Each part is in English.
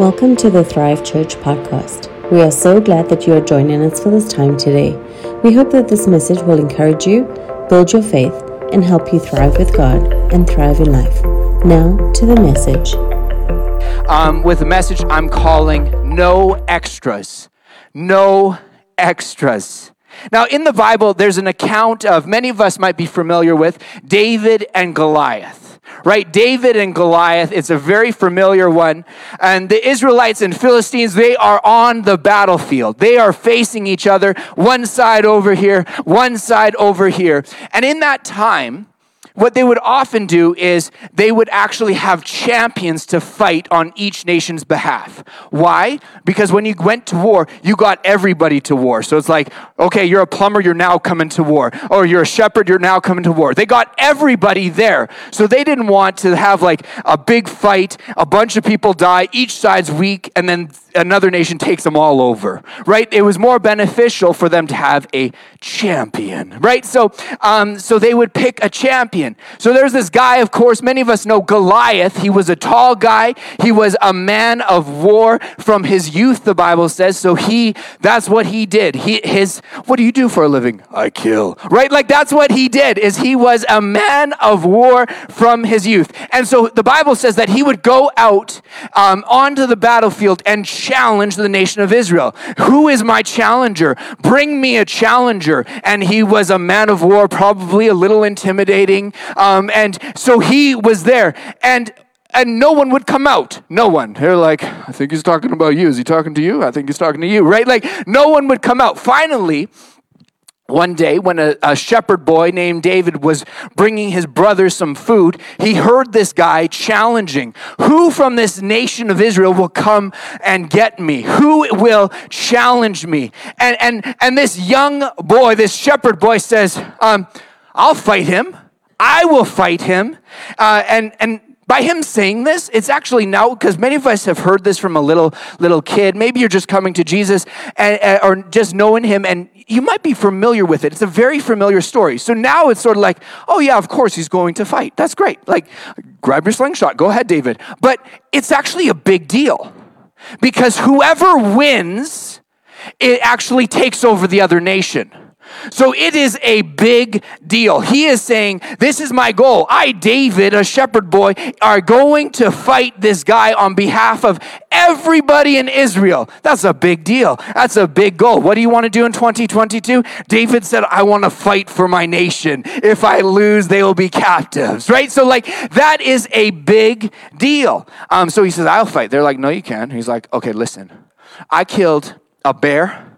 Welcome to the Thrive Church podcast. We are so glad that you are joining us for this time today. We hope that this message will encourage you, build your faith, and help you thrive with God and thrive in life. Now to the message. Um, with a message I'm calling No Extras. No Extras. Now, in the Bible, there's an account of many of us might be familiar with David and Goliath right? David and Goliath, it's a very familiar one. And the Israelites and Philistines, they are on the battlefield. They are facing each other, one side over here, one side over here. And in that time, what they would often do is they would actually have champions to fight on each nation's behalf. Why? Because when you went to war, you got everybody to war. So it's like, okay, you're a plumber, you're now coming to war. Or you're a shepherd, you're now coming to war. They got everybody there. So they didn't want to have like a big fight, a bunch of people die, each side's weak, and then another nation takes them all over, right? It was more beneficial for them to have a champion, right? So, um, so they would pick a champion. So there's this guy, of course, many of us know Goliath. He was a tall guy. He was a man of war from his youth, the Bible says. So he, that's what he did. He, his, what do you do for a living? I kill, right? Like that's what he did is he was a man of war from his youth. And so the Bible says that he would go out um, onto the battlefield and challenge the nation of Israel. Who is my challenger? Bring me a challenger. And he was a man of war, probably a little intimidating. Um, and so he was there. And and no one would come out. No one. They're like, I think he's talking about you. Is he talking to you? I think he's talking to you, right? Like, no one would come out. Finally, one day, when a, a, shepherd boy named David was bringing his brother some food, he heard this guy challenging, Who from this nation of Israel will come and get me? Who will challenge me? And, and, and this young boy, this shepherd boy says, um, I'll fight him. I will fight him. Uh, and, and by him saying this, it's actually now because many of us have heard this from a little little kid. Maybe you're just coming to Jesus and, or just knowing him, and you might be familiar with it. It's a very familiar story. So now it's sort of like, oh yeah, of course he's going to fight. That's great. Like, grab your slingshot. Go ahead, David. But it's actually a big deal because whoever wins, it actually takes over the other nation. So it is a big deal. He is saying, This is my goal. I, David, a shepherd boy, are going to fight this guy on behalf of everybody in Israel. That's a big deal. That's a big goal. What do you want to do in 2022? David said, I want to fight for my nation. If I lose, they will be captives, right? So, like, that is a big deal. Um, so he says, I'll fight. They're like, No, you can't. He's like, Okay, listen. I killed a bear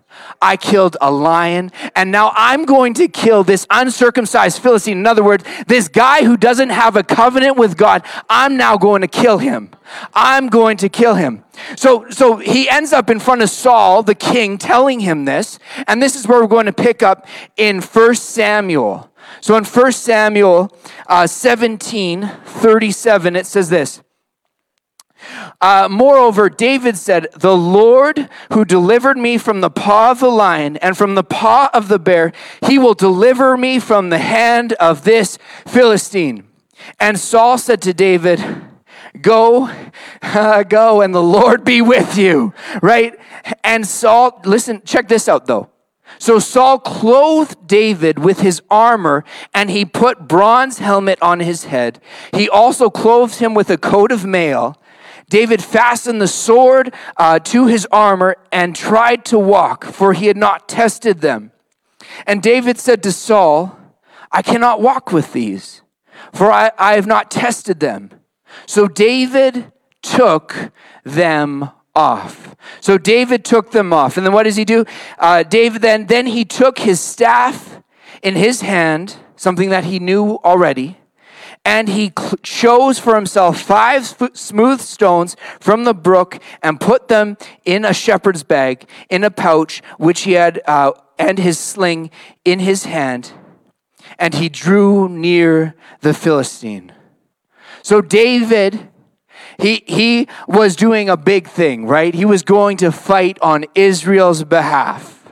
I killed a lion, and now I'm going to kill this uncircumcised Philistine. In other words, this guy who doesn't have a covenant with God, I'm now going to kill him. I'm going to kill him. So, so he ends up in front of Saul, the king, telling him this, and this is where we're going to pick up in 1 Samuel. So in 1 Samuel uh, 17 37, it says this. Uh, moreover, David said, The Lord who delivered me from the paw of the lion and from the paw of the bear, he will deliver me from the hand of this Philistine. And Saul said to David, Go, uh, go, and the Lord be with you. Right? And Saul, listen, check this out though. So Saul clothed David with his armor, and he put bronze helmet on his head. He also clothed him with a coat of mail. David fastened the sword uh, to his armor and tried to walk, for he had not tested them. And David said to Saul, I cannot walk with these, for I, I have not tested them. So David took them off. So David took them off. And then what does he do? Uh, David then, then he took his staff in his hand, something that he knew already and he chose for himself five smooth stones from the brook and put them in a shepherd's bag, in a pouch, which he had, uh, and his sling in his hand. And he drew near the Philistine. So David, he, he was doing a big thing, right? He was going to fight on Israel's behalf.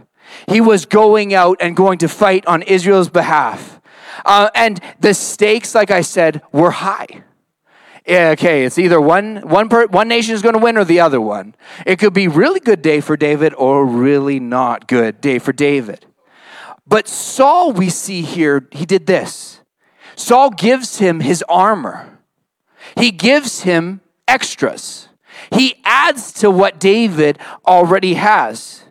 He was going out and going to fight on Israel's behalf. Uh, and the stakes, like I said, were high. Okay, it's either one one per, one nation is going to win or the other one. It could be really good day for David or really not good day for David. But Saul, we see here, he did this. Saul gives him his armor. He gives him extras. He adds to what David already has.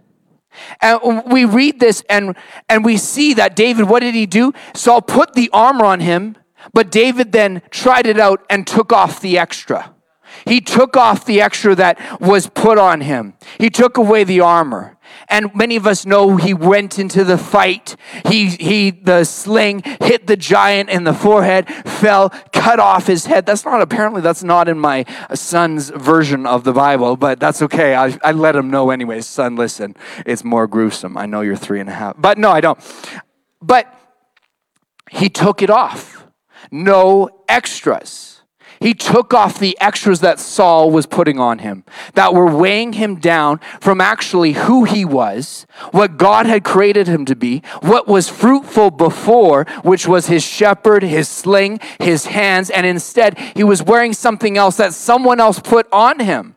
And we read this and, and we see that David, what did he do? Saul put the armor on him but David then tried it out and took off the extra. He took off the extra that was put on him. He took away the armor. And many of us know he went into the fight. He, he, the sling hit the giant in the forehead, fell, cut off his head. That's not, apparently, that's not in my son's version of the Bible, but that's okay. I, I let him know anyways. Son, listen, it's more gruesome. I know you're three and a half. But no, I don't. But he took it off no extras. He took off the extras that Saul was putting on him, that were weighing him down from actually who he was, what God had created him to be, what was fruitful before, which was his shepherd, his sling, his hands, and instead he was wearing something else that someone else put on him.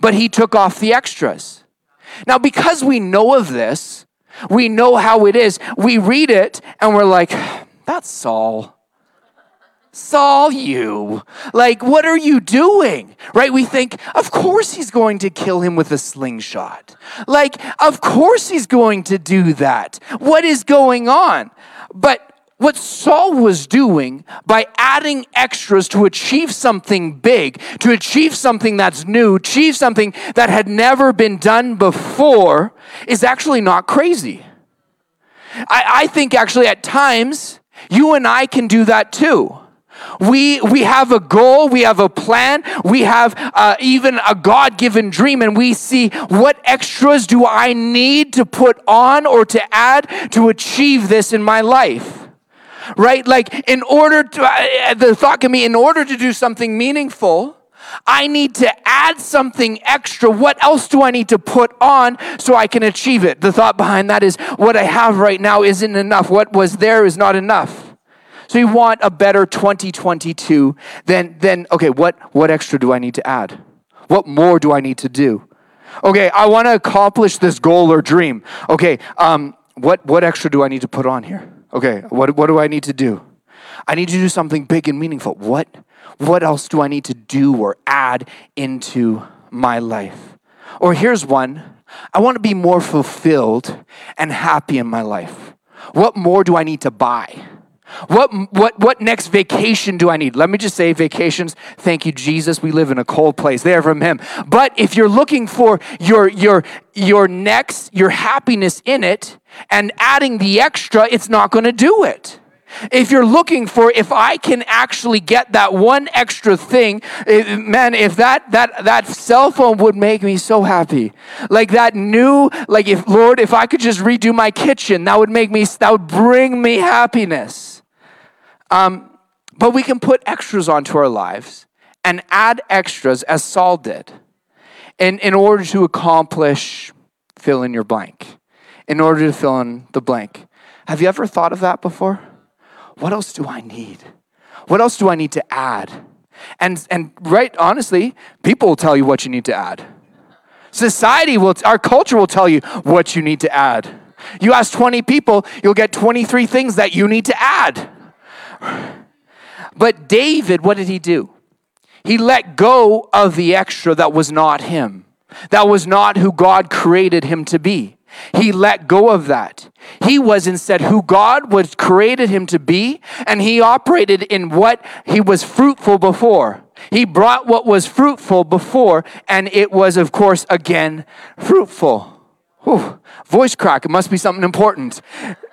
But he took off the extras. Now, because we know of this, we know how it is, we read it and we're like, that's Saul. Saul, you. Like, what are you doing? Right? We think, of course he's going to kill him with a slingshot. Like, of course he's going to do that. What is going on? But what Saul was doing by adding extras to achieve something big, to achieve something that's new, achieve something that had never been done before, is actually not crazy. I, I think actually at times, you and I can do that too. We, we have a goal, we have a plan, we have uh, even a God given dream, and we see what extras do I need to put on or to add to achieve this in my life right? Like, in order to, uh, the thought can be, in order to do something meaningful, I need to add something extra. What else do I need to put on so I can achieve it? The thought behind that is, what I have right now isn't enough. What was there is not enough. So you want a better 2022, then, then okay, what, what extra do I need to add? What more do I need to do? Okay, I want to accomplish this goal or dream. Okay, um, what, what extra do I need to put on here? Okay, what, what do I need to do? I need to do something big and meaningful. What, what else do I need to do or add into my life? Or here's one I want to be more fulfilled and happy in my life. What more do I need to buy? What, what, what next vacation do I need? Let me just say vacations. Thank you, Jesus. We live in a cold place. They are from Him. But if you're looking for your, your, your next, your happiness in it and adding the extra, it's not going to do it. If you're looking for if I can actually get that one extra thing, eh, man, if that that that cell phone would make me so happy. Like that new like if Lord, if I could just redo my kitchen, that would make me that would bring me happiness. Um, but we can put extras onto our lives and add extras as Saul did in, in order to accomplish fill in your blank, in order to fill in the blank. Have you ever thought of that before? What else do I need? What else do I need to add? And, and right, honestly, people will tell you what you need to add. Society will, our culture will tell you what you need to add. You ask 20 people, you'll get 23 things that you need to add. But David, what did he do? He let go of the extra that was not him, that was not who God created him to be. He let go of that. He was instead who God was created him to be, and he operated in what he was fruitful before. He brought what was fruitful before, and it was, of course, again fruitful. Whew, voice crack, it must be something important.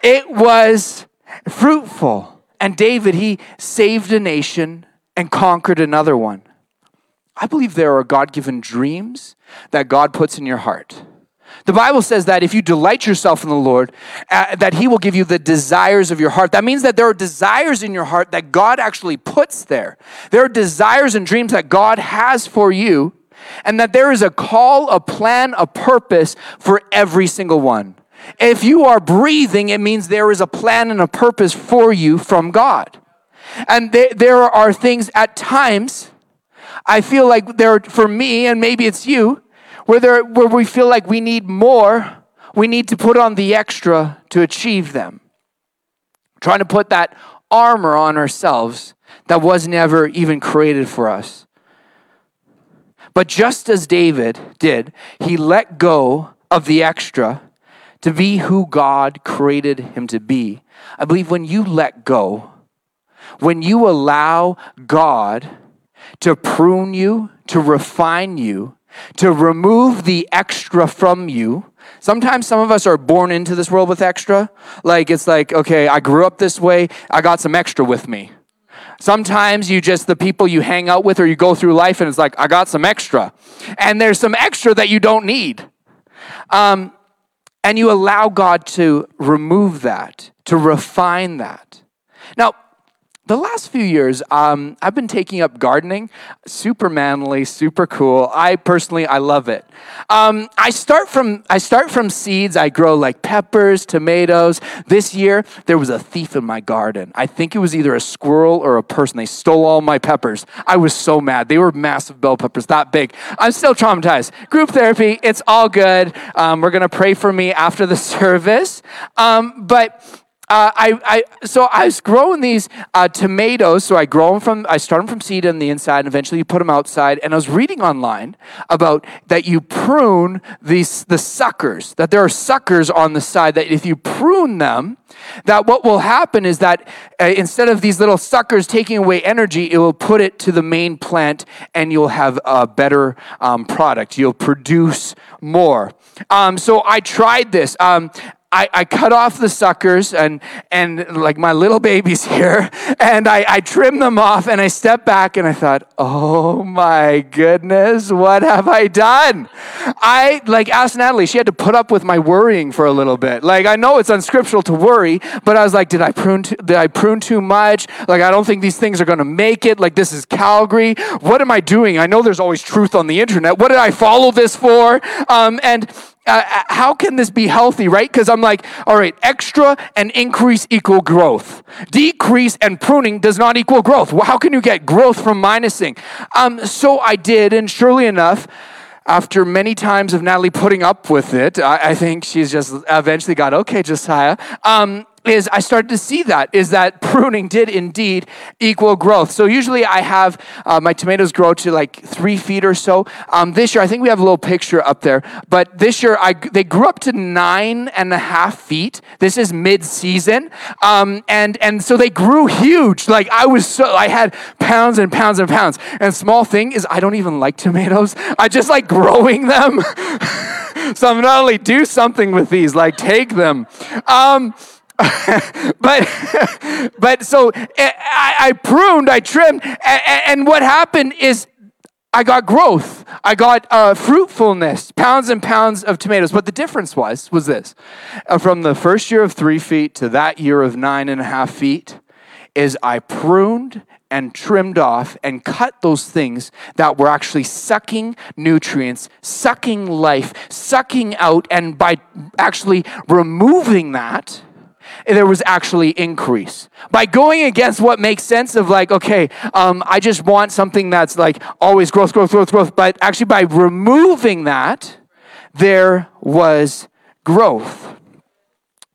It was fruitful. And David, he saved a nation and conquered another one. I believe there are God given dreams that God puts in your heart. The Bible says that if you delight yourself in the Lord, uh, that He will give you the desires of your heart. That means that there are desires in your heart that God actually puts there. There are desires and dreams that God has for you, and that there is a call, a plan, a purpose for every single one. If you are breathing, it means there is a plan and a purpose for you from God. And there, there are things at times I feel like there, for me, and maybe it's you, where, there, where we feel like we need more, we need to put on the extra to achieve them. Trying to put that armor on ourselves that was never even created for us. But just as David did, he let go of the extra to be who God created him to be. I believe when you let go, when you allow God to prune you, to refine you, to remove the extra from you. Sometimes some of us are born into this world with extra. Like it's like, okay, I grew up this way, I got some extra with me. Sometimes you just, the people you hang out with or you go through life and it's like, I got some extra. And there's some extra that you don't need. Um, and you allow God to remove that, to refine that. Now, the last few years, um, I've been taking up gardening. Super manly, super cool. I personally, I love it. Um, I start from I start from seeds. I grow like peppers, tomatoes. This year, there was a thief in my garden. I think it was either a squirrel or a person. They stole all my peppers. I was so mad. They were massive bell peppers, that big. I'm still traumatized. Group therapy, it's all good. Um, we're gonna pray for me after the service. Um, but uh, I, I, so I was growing these uh, tomatoes. So I grow them from, I start them from seed on the inside, and eventually you put them outside. And I was reading online about that you prune these the suckers. That there are suckers on the side. That if you prune them, that what will happen is that uh, instead of these little suckers taking away energy, it will put it to the main plant, and you'll have a better um, product. You'll produce more. Um, so I tried this. Um, I, I cut off the suckers and, and like my little babies here, and I, I them off and I stepped back and I thought, oh my goodness, what have I done? I like asked Natalie, she had to put up with my worrying for a little bit. Like I know it's unscriptural to worry, but I was like, did I prune too, did I prune too much? Like I don't think these things are gonna make it. Like this is Calgary. What am I doing? I know there's always truth on the internet. What did I follow this for? Um, and uh, uh, how can this be healthy, right? Because I'm like, all right, extra and increase equal growth. Decrease and pruning does not equal growth. Well, how can you get growth from minusing? Um, so I did, and surely enough, after many times of Natalie putting up with it, I, I think she's just eventually got, okay, Josiah. Um, is I started to see that is that pruning did indeed equal growth. So usually I have uh, my tomatoes grow to like three feet or so. Um, this year I think we have a little picture up there, but this year I they grew up to nine and a half feet. This is mid season, um, and and so they grew huge. Like I was so I had pounds and pounds and pounds. And small thing is I don't even like tomatoes. I just like growing them. so I'm not only do something with these, like take them. Um, but but so eh, I, I, pruned, I trimmed, and, and, what happened is I got growth. I got uh, fruitfulness, pounds and pounds of tomatoes. But the difference was was this: uh, from the first year of three feet to that year of nine and a half feet, is I pruned and trimmed off and cut those things that were actually sucking nutrients, sucking life, sucking out, and by actually removing that there was actually increase. By going against what makes sense of like, okay, um, I just want something that's like always growth, growth, growth, growth, but actually by removing that, there was growth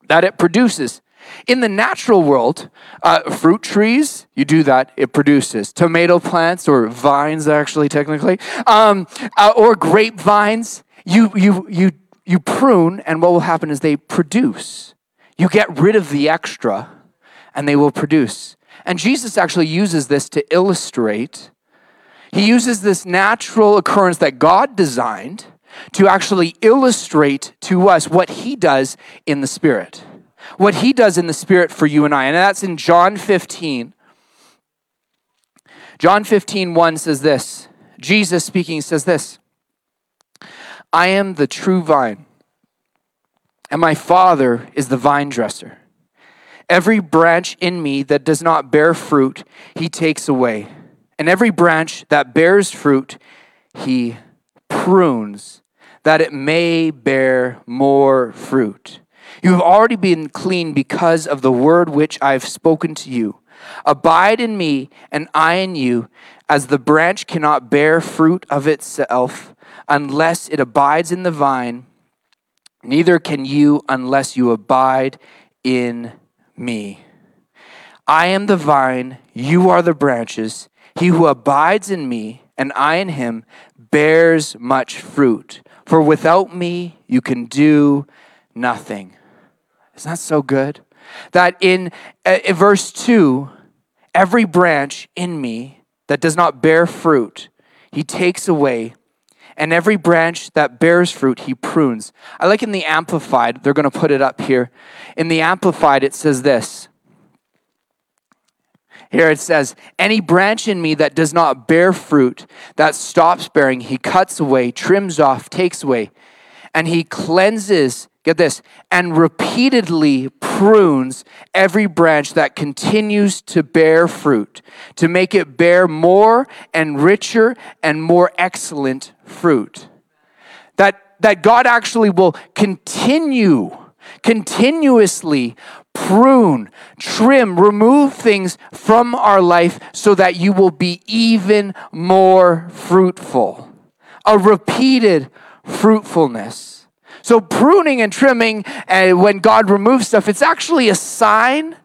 that it produces. In the natural world, uh, fruit trees, you do that, it produces. Tomato plants or vines, actually, technically, um, uh, or grapevines, you, you, you, you prune, and what will happen is they produce. You get rid of the extra, and they will produce. And Jesus actually uses this to illustrate. He uses this natural occurrence that God designed to actually illustrate to us what He does in the Spirit. What He does in the Spirit for you and I. And that's in John 15. John 15, 1 says this Jesus speaking says this I am the true vine and my Father is the vine dresser. Every branch in me that does not bear fruit, he takes away. And every branch that bears fruit, he prunes, that it may bear more fruit. You have already been clean because of the word which I have spoken to you. Abide in me, and I in you, as the branch cannot bear fruit of itself unless it abides in the vine, neither can you unless you abide in me. I am the vine, you are the branches. He who abides in me, and I in him, bears much fruit. For without me, you can do nothing. Isn't that so good? That in, uh, in verse 2, every branch in me that does not bear fruit, he takes away. And every branch that bears fruit, he prunes. I like in the Amplified, they're going to put it up here. In the Amplified, it says this here it says, Any branch in me that does not bear fruit, that stops bearing, he cuts away, trims off, takes away, and he cleanses, get this, and repeatedly prunes every branch that continues to bear fruit, to make it bear more and richer and more excellent fruit. That, that God actually will continue continuously prune, trim, remove things from our life so that you will be even more fruitful. A repeated fruitfulness. So, pruning and trimming, uh, when God removes stuff, it's actually a sign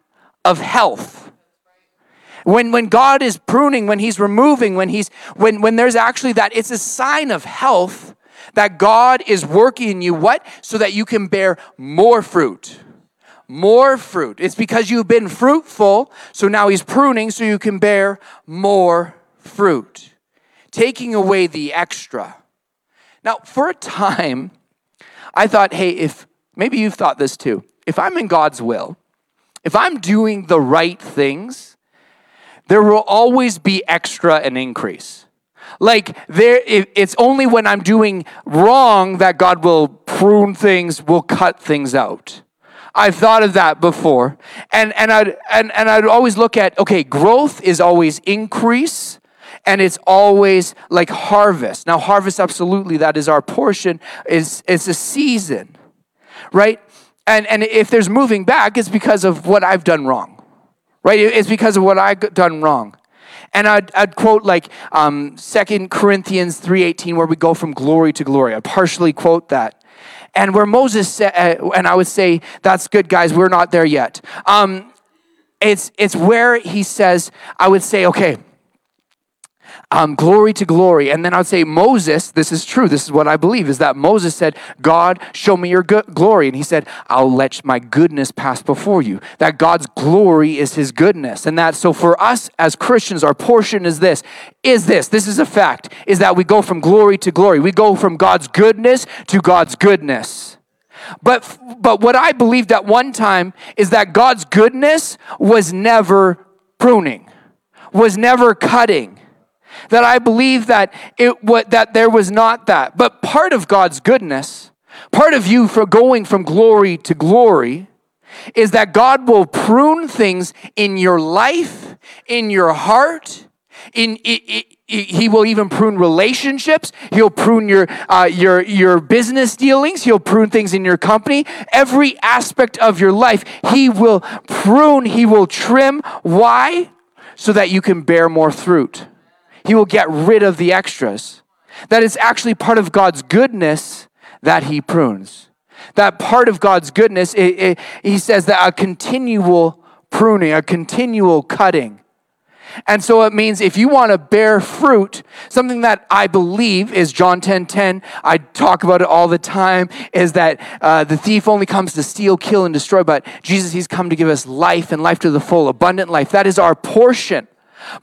of health. When, when God is pruning, when He's removing, when, he's, when, when there's actually that, it's a sign of health that God is working in you. What? So that you can bear more fruit more fruit. It's because you've been fruitful, so now he's pruning so you can bear more fruit, taking away the extra. Now, for a time, I thought, hey, if maybe you've thought this too, if I'm in God's will, if I'm doing the right things, there will always be extra and increase. Like there, it's only when I'm doing wrong that God will prune things, will cut things out. I've thought of that before. And, and, I'd, and, and I'd always look at okay, growth is always increase and it's always like harvest. Now, harvest, absolutely, that is our portion, is it's a season, right? And, and if there's moving back, it's because of what I've done wrong, right? It's because of what I've done wrong. And I'd, I'd quote like um, 2 Corinthians 3.18, where we go from glory to glory. I'd partially quote that and where Moses said, uh, and I would say, that's good, guys, we're not there yet. Um, it's, it's where he says, I would say, okay, um, glory to glory. And then I would say, Moses, this is true. This is what I believe is that Moses said, God, show me your good glory. And he said, I'll let my goodness pass before you. That God's glory is his goodness. And that, so for us as Christians, our portion is this, is this, this is a fact, is that we go from glory to glory. We go from God's goodness to God's goodness. But, but what I believed at one time is that God's goodness was never pruning, was never cutting that I believe that it what that there was not that. But part of God's goodness, part of you for going from glory to glory, is that God will prune things in your life, in your heart, in, he will even prune relationships. He'll prune your, uh, your, your business dealings. He'll prune things in your company. Every aspect of your life, He will prune, He will trim. Why? So that you can bear more fruit. He will get rid of the extras. That is actually part of God's goodness that He prunes. That part of God's goodness, it, it, He says that a continual pruning, a continual cutting. And so it means if you want to bear fruit, something that I believe is John 10 10, I talk about it all the time, is that uh, the thief only comes to steal, kill, and destroy, but Jesus, He's come to give us life and life to the full, abundant life. That is our portion.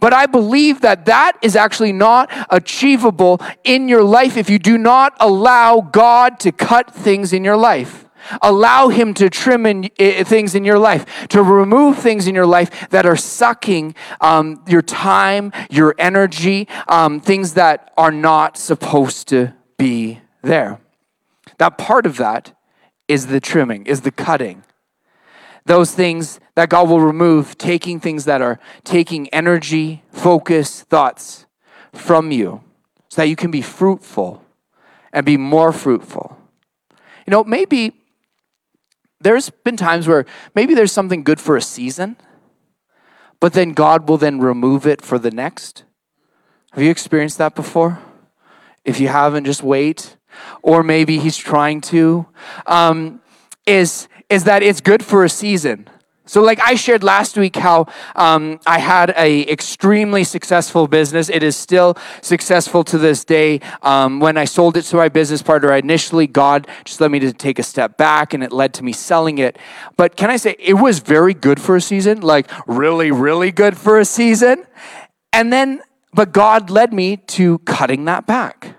But I believe that that is actually not achievable in your life if you do not allow God to cut things in your life. Allow Him to trim in, uh, things in your life, to remove things in your life that are sucking um, your time, your energy, um, things that are not supposed to be there. That part of that is the trimming, is the cutting those things that God will remove, taking things that are taking energy, focus, thoughts from you so that you can be fruitful and be more fruitful. You know, maybe there's been times where maybe there's something good for a season, but then God will then remove it for the next. Have you experienced that before? If you haven't, just wait. Or maybe He's trying to. Um, is is that it's good for a season. So, like I shared last week, how um, I had a extremely successful business. It is still successful to this day. Um, when I sold it to my business partner, initially God just led me to take a step back, and it led to me selling it. But can I say it was very good for a season, like really, really good for a season, and then, but God led me to cutting that back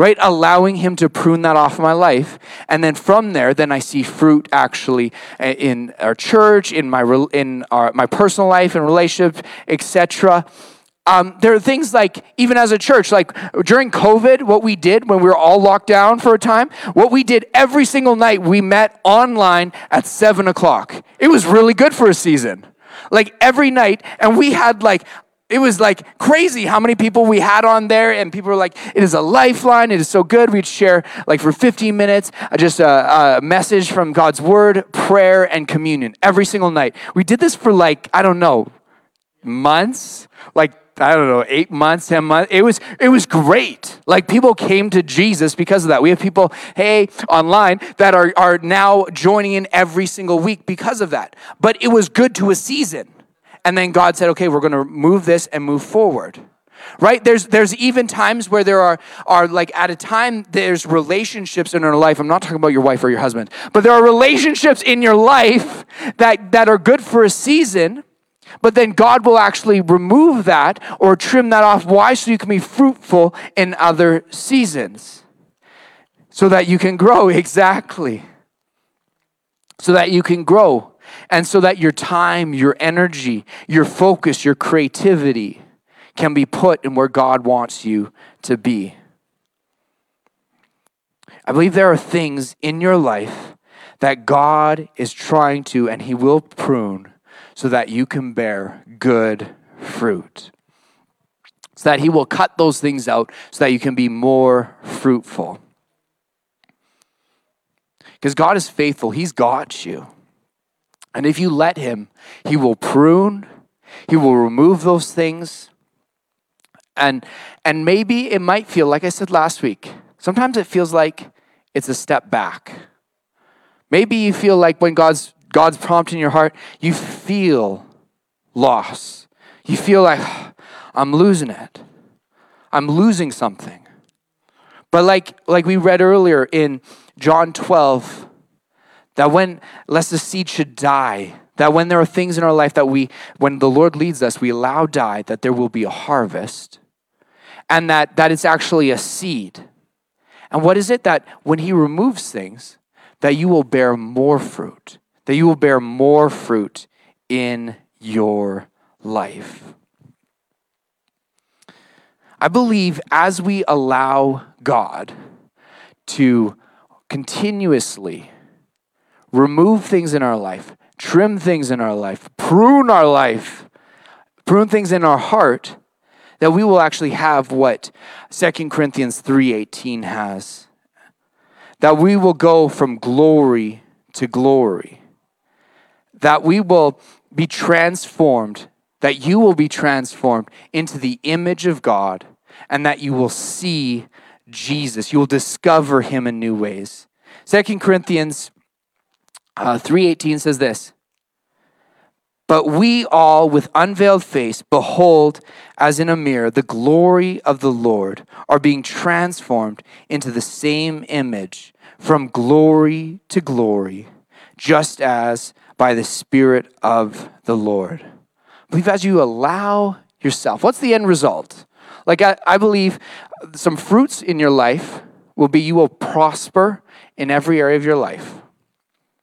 right? Allowing Him to prune that off my life. And then from there, then I see fruit actually uh, in our church, in my, in our, my personal life and relationship, etc. Um, there are things like, even as a church, like during COVID, what we did when we were all locked down for a time, what we did every single night, we met online at seven o'clock. It was really good for a season. Like every night, and we had like it was like crazy how many people we had on there and people were like it is a lifeline it is so good we'd share like for 15 minutes uh, just a, a, message from god's word prayer and communion every single night we did this for like i don't know months like I don't know, eight months, ten months. It was it was great. Like people came to Jesus because of that. We have people, hey, online that are are now joining in every single week because of that. But it was good to a season. And then God said, okay, we're going to move this and move forward. Right? There's there's even times where there are are like at a time there's relationships in our life. I'm not talking about your wife or your husband, but there are relationships in your life that that are good for a season, but then God will actually remove that or trim that off. Why? So you can be fruitful in other seasons. So that you can grow exactly. So that you can grow and so that your time, your energy, your focus, your creativity can be put in where God wants you to be. I believe there are things in your life that God is trying to and He will prune so that you can bear good fruit. So that He will cut those things out so that you can be more fruitful. Because God is faithful, He's got you. And if you let Him, He will prune, He will remove those things. And, and maybe it might feel, like I said last week, sometimes it feels like it's a step back. Maybe you feel like when God's, God's prompting your heart, you feel loss. You feel like, ah, I'm losing it. I'm losing something. But like, like we read earlier in John 12, that when, lest the seed should die, that when there are things in our life that we, when the Lord leads us, we allow die, that there will be a harvest. And that, that it's actually a seed. And what is it that when He removes things, that you will bear more fruit, that you will bear more fruit in your life? I believe as we allow God to continuously remove things in our life, trim things in our life, prune our life, prune things in our heart, that we will actually have what 2 Corinthians 3:18 has. That we will go from glory to glory. That we will be transformed, that you will be transformed into the image of God, and that you will see Jesus. You will discover him in new ways. 2 Corinthians uh, 318 says this But we all, with unveiled face, behold as in a mirror the glory of the Lord, are being transformed into the same image from glory to glory, just as by the Spirit of the Lord. I believe as you allow yourself, what's the end result? Like, I, I believe some fruits in your life will be you will prosper in every area of your life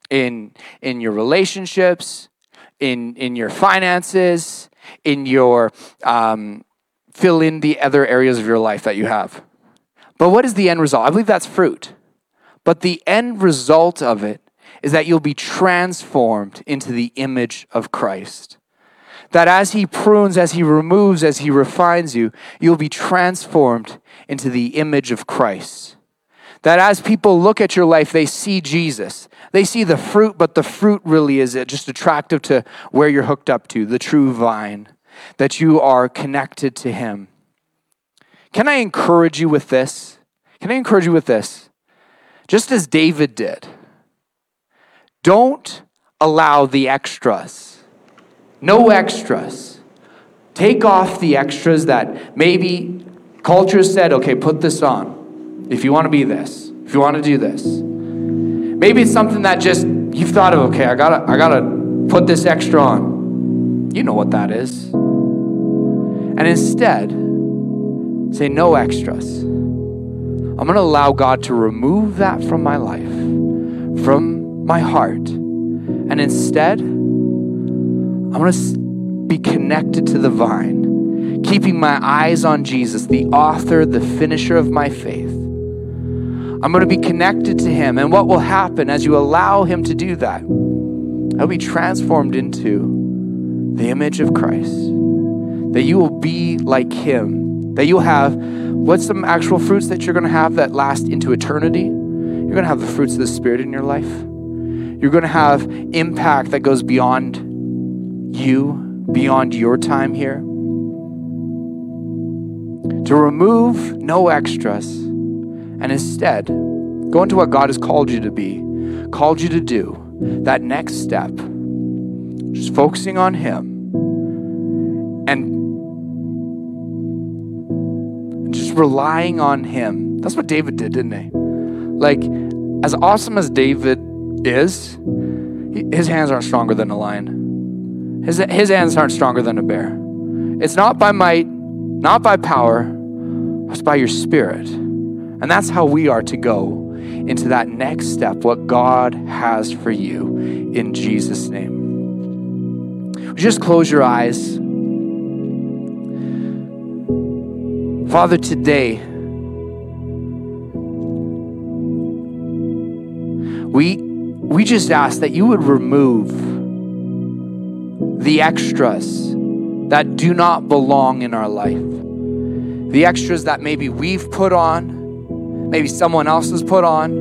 in in your relationships, in in your finances, in your um, fill in the other areas of your life that you have. But what is the end result? I believe that's fruit. But the end result of it is that you'll be transformed into the image of Christ. That as He prunes, as He removes, as He refines you, you'll be transformed into the image of Christ That as people look at your life, they see Jesus. They see the fruit, but the fruit really is it just attractive to where you're hooked up to, the true vine, that you are connected to Him. Can I encourage you with this? Can I encourage you with this? Just as David did, don't allow the extras. No extras. Take off the extras that maybe culture said, okay, put this on if you want to be this, if you want to do this. Maybe it's something that just you've thought of, okay, I gotta, I gotta put this extra on. You know what that is. And instead, say no extras. I'm to allow God to remove that from my life, from my heart. And instead, I'm to be connected to the vine, keeping my eyes on Jesus, the author, the finisher of my faith. I'm going to be connected to Him. And what will happen as you allow Him to do that? I'll be transformed into the image of Christ. That you will be like Him. That you'll have What's some actual fruits that you're going to have that last into eternity? You're going to have the fruits of the Spirit in your life. You're going to have impact that goes beyond you, beyond your time here. To remove no extras and instead go into what God has called you to be, called you to do, that next step, just focusing on Him and just relying on him. That's what David did, didn't he? Like, as awesome as David is, his hands aren't stronger than a lion. His, his hands aren't stronger than a bear. It's not by might, not by power, it's by your spirit. And that's how we are to go into that next step, what God has for you in Jesus' name. Just close your eyes? Father, today, we, we just ask that you would remove the extras that do not belong in our life. The extras that maybe we've put on, maybe someone else has put on,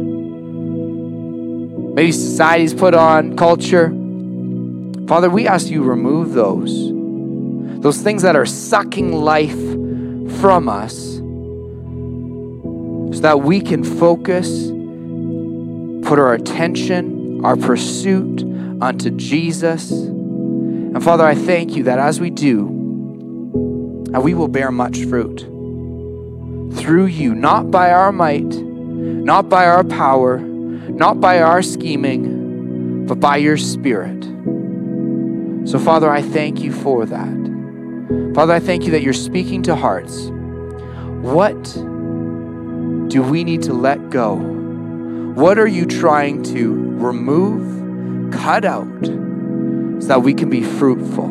maybe society's put on, culture. Father, we ask you remove those. Those things that are sucking life from us so that we can focus, put our attention, our pursuit unto Jesus. And Father, I thank you that as we do, we will bear much fruit through you, not by our might, not by our power, not by our scheming, but by your Spirit. So, Father, I thank you for that. Father, I thank you that you're speaking to hearts. What do we need to let go? What are you trying to remove, cut out, so that we can be fruitful?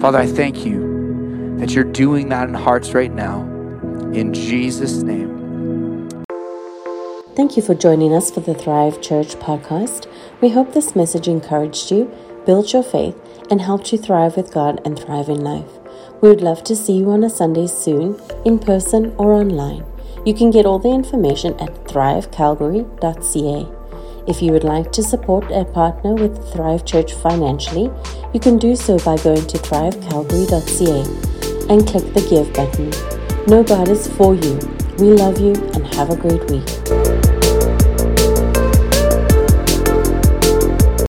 Father, I thank you that you're doing that in hearts right now. In Jesus' name. Thank you for joining us for the Thrive Church podcast. We hope this message encouraged you, built your faith, and helped you thrive with God and thrive in life. We would love to see you on a Sunday soon, in person or online. You can get all the information at thrivecalgary.ca. If you would like to support or partner with Thrive Church financially, you can do so by going to thrivecalgary.ca and click the Give button. Know God is for you. We love you and have a great week.